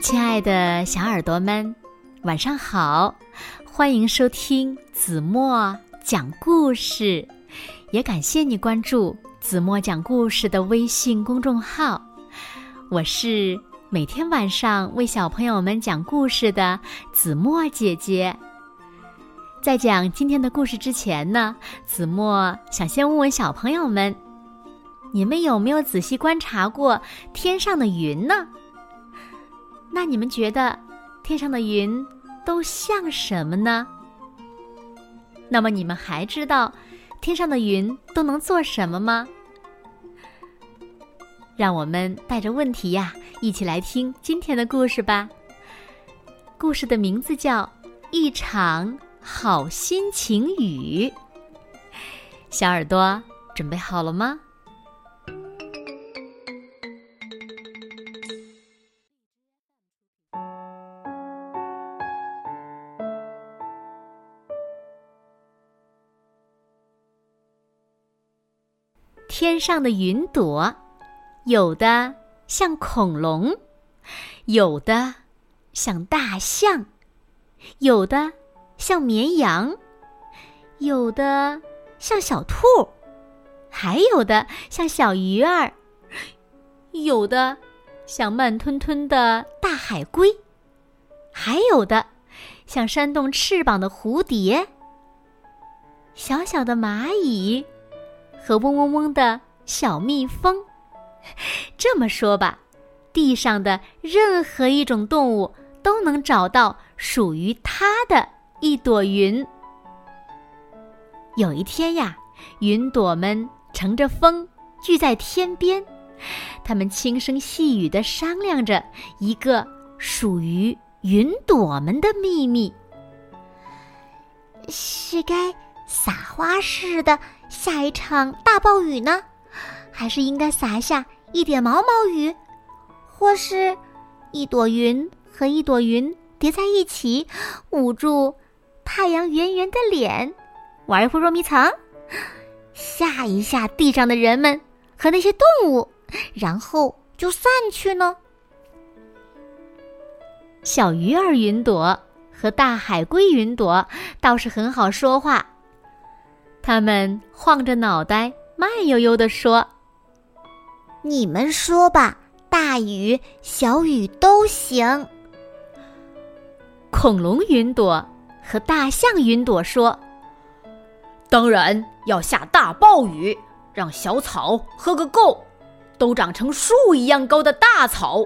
亲爱的小耳朵们，晚上好！欢迎收听子墨讲故事，也感谢你关注子墨讲故事的微信公众号。我是每天晚上为小朋友们讲故事的子墨姐姐。在讲今天的故事之前呢，子墨想先问问小朋友们：你们有没有仔细观察过天上的云呢？那你们觉得天上的云都像什么呢？那么你们还知道天上的云都能做什么吗？让我们带着问题呀，一起来听今天的故事吧。故事的名字叫《一场好心情雨》。小耳朵准备好了吗？天上的云朵，有的像恐龙，有的像大象，有的像绵羊，有的像小兔，还有的像小鱼儿，有的像慢吞吞的大海龟，还有的像扇动翅膀的蝴蝶，小小的蚂蚁。和嗡嗡嗡的小蜜蜂，这么说吧，地上的任何一种动物都能找到属于它的一朵云。有一天呀，云朵们乘着风聚在天边，他们轻声细语的商量着一个属于云朵们的秘密，是该。撒花似的下一场大暴雨呢，还是应该撒下一点毛毛雨，或是，一朵云和一朵云叠在一起，捂住太阳圆圆的脸，玩一会捉迷藏，吓一吓地上的人们和那些动物，然后就散去呢？小鱼儿云朵和大海龟云朵倒是很好说话。他们晃着脑袋，慢悠悠地说：“你们说吧，大雨、小雨都行。”恐龙云朵和大象云朵说：“当然要下大暴雨，让小草喝个够，都长成树一样高的大草；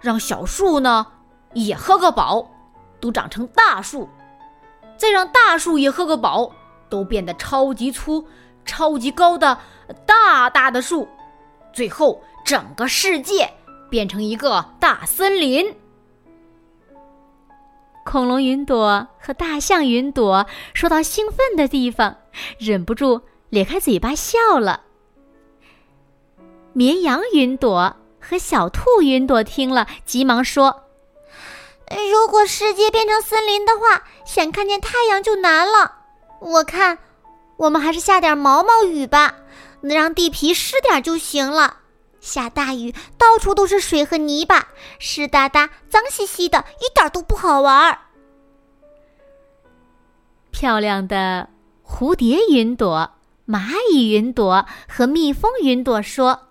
让小树呢也喝个饱，都长成大树；再让大树也喝个饱。”都变得超级粗、超级高的大大的树，最后整个世界变成一个大森林。恐龙云朵和大象云朵说到兴奋的地方，忍不住咧开嘴巴笑了。绵羊云朵和小兔云朵听了，急忙说：“如果世界变成森林的话，想看见太阳就难了。”我看，我们还是下点毛毛雨吧，让地皮湿点就行了。下大雨，到处都是水和泥巴，湿哒哒、脏兮兮的，一点都不好玩。漂亮的蝴蝶云朵、蚂蚁云朵和蜜蜂云朵说：“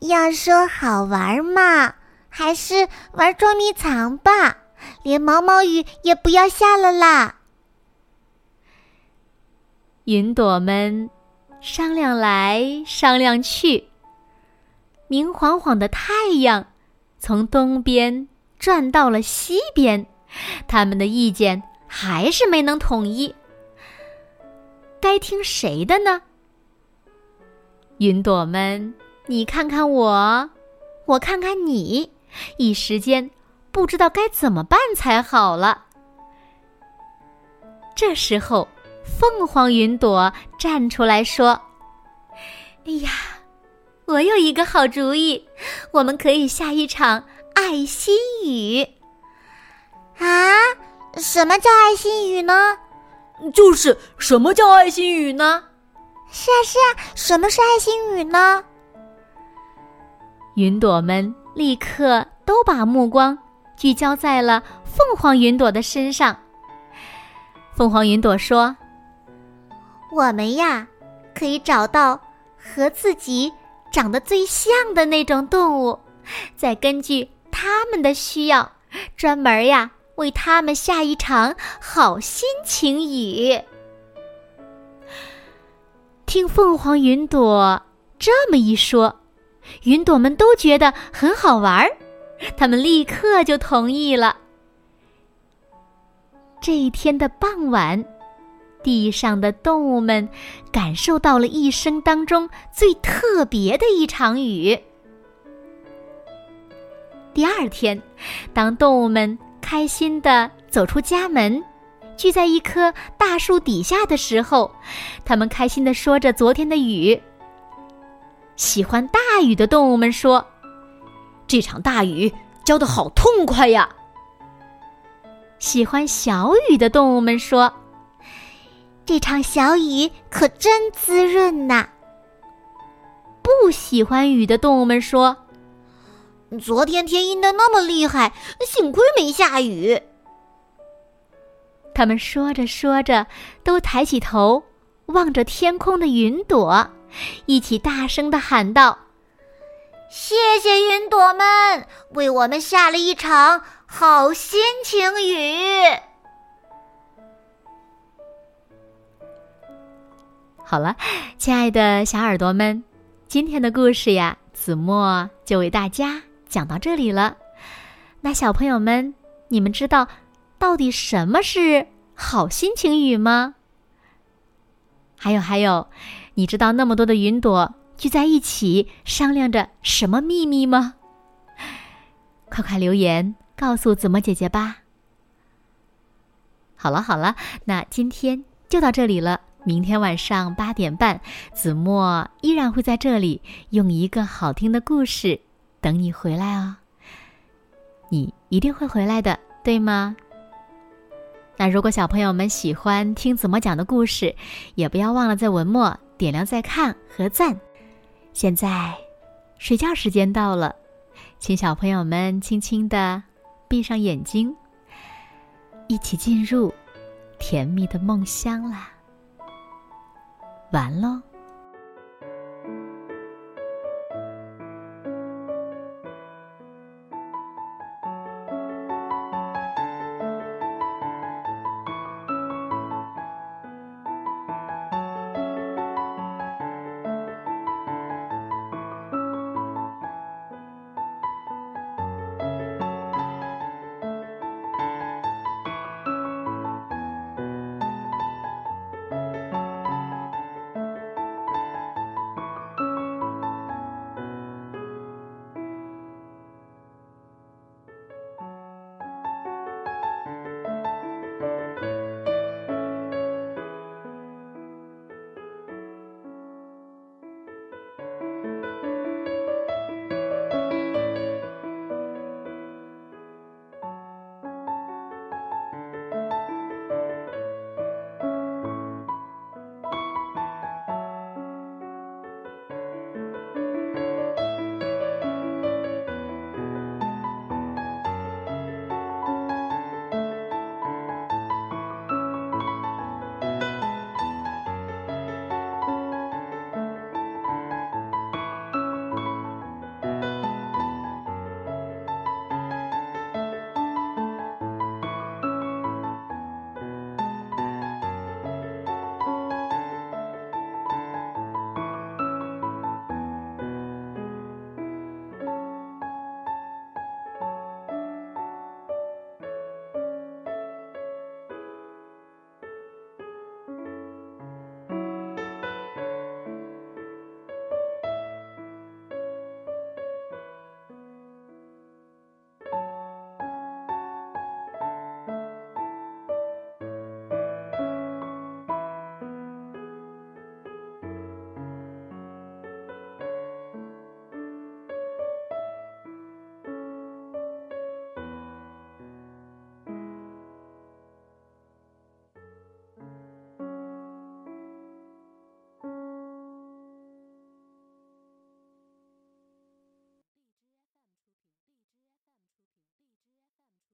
要说好玩嘛，还是玩捉迷藏吧，连毛毛雨也不要下了啦。”云朵们商量来商量去，明晃晃的太阳从东边转到了西边，他们的意见还是没能统一。该听谁的呢？云朵们，你看看我，我看看你，一时间不知道该怎么办才好了。这时候。凤凰云朵站出来说：“哎呀，我有一个好主意，我们可以下一场爱心雨。”啊，什么叫爱心雨呢？就是什么叫爱心雨呢？是啊，是啊，什么是爱心雨呢？云朵们立刻都都把目光聚焦在了凤凰云朵的身上。凤凰云朵说：“我们呀，可以找到和自己长得最像的那种动物，再根据它们的需要，专门呀为它们下一场好心情雨。”听凤凰云朵这么一说，云朵们都觉得很好玩儿，他们立刻就同意了。这一天的傍晚，地上的动物们感受到了一生当中最特别的一场雨。第二天，当动物们开心的走出家门，聚在一棵大树底下的时候，他们开心的说着昨天的雨。喜欢大雨的动物们说：“这场大雨浇得好痛快呀！”喜欢小雨的动物们说：“这场小雨可真滋润呐！”不喜欢雨的动物们说：“昨天天阴的那么厉害，幸亏没下雨。”他们说着说着，都抬起头望着天空的云朵，一起大声的喊道：“谢谢云朵们，为我们下了一场。”好心情雨。好了，亲爱的小耳朵们，今天的故事呀，子墨就为大家讲到这里了。那小朋友们，你们知道到底什么是好心情雨吗？还有还有，你知道那么多的云朵聚在一起商量着什么秘密吗？快快留言！告诉子墨姐姐吧。好了好了，那今天就到这里了。明天晚上八点半，子墨依然会在这里用一个好听的故事等你回来哦。你一定会回来的，对吗？那如果小朋友们喜欢听子墨讲的故事，也不要忘了在文末点亮再看和赞。现在睡觉时间到了，请小朋友们轻轻的。闭上眼睛，一起进入甜蜜的梦乡啦！完了。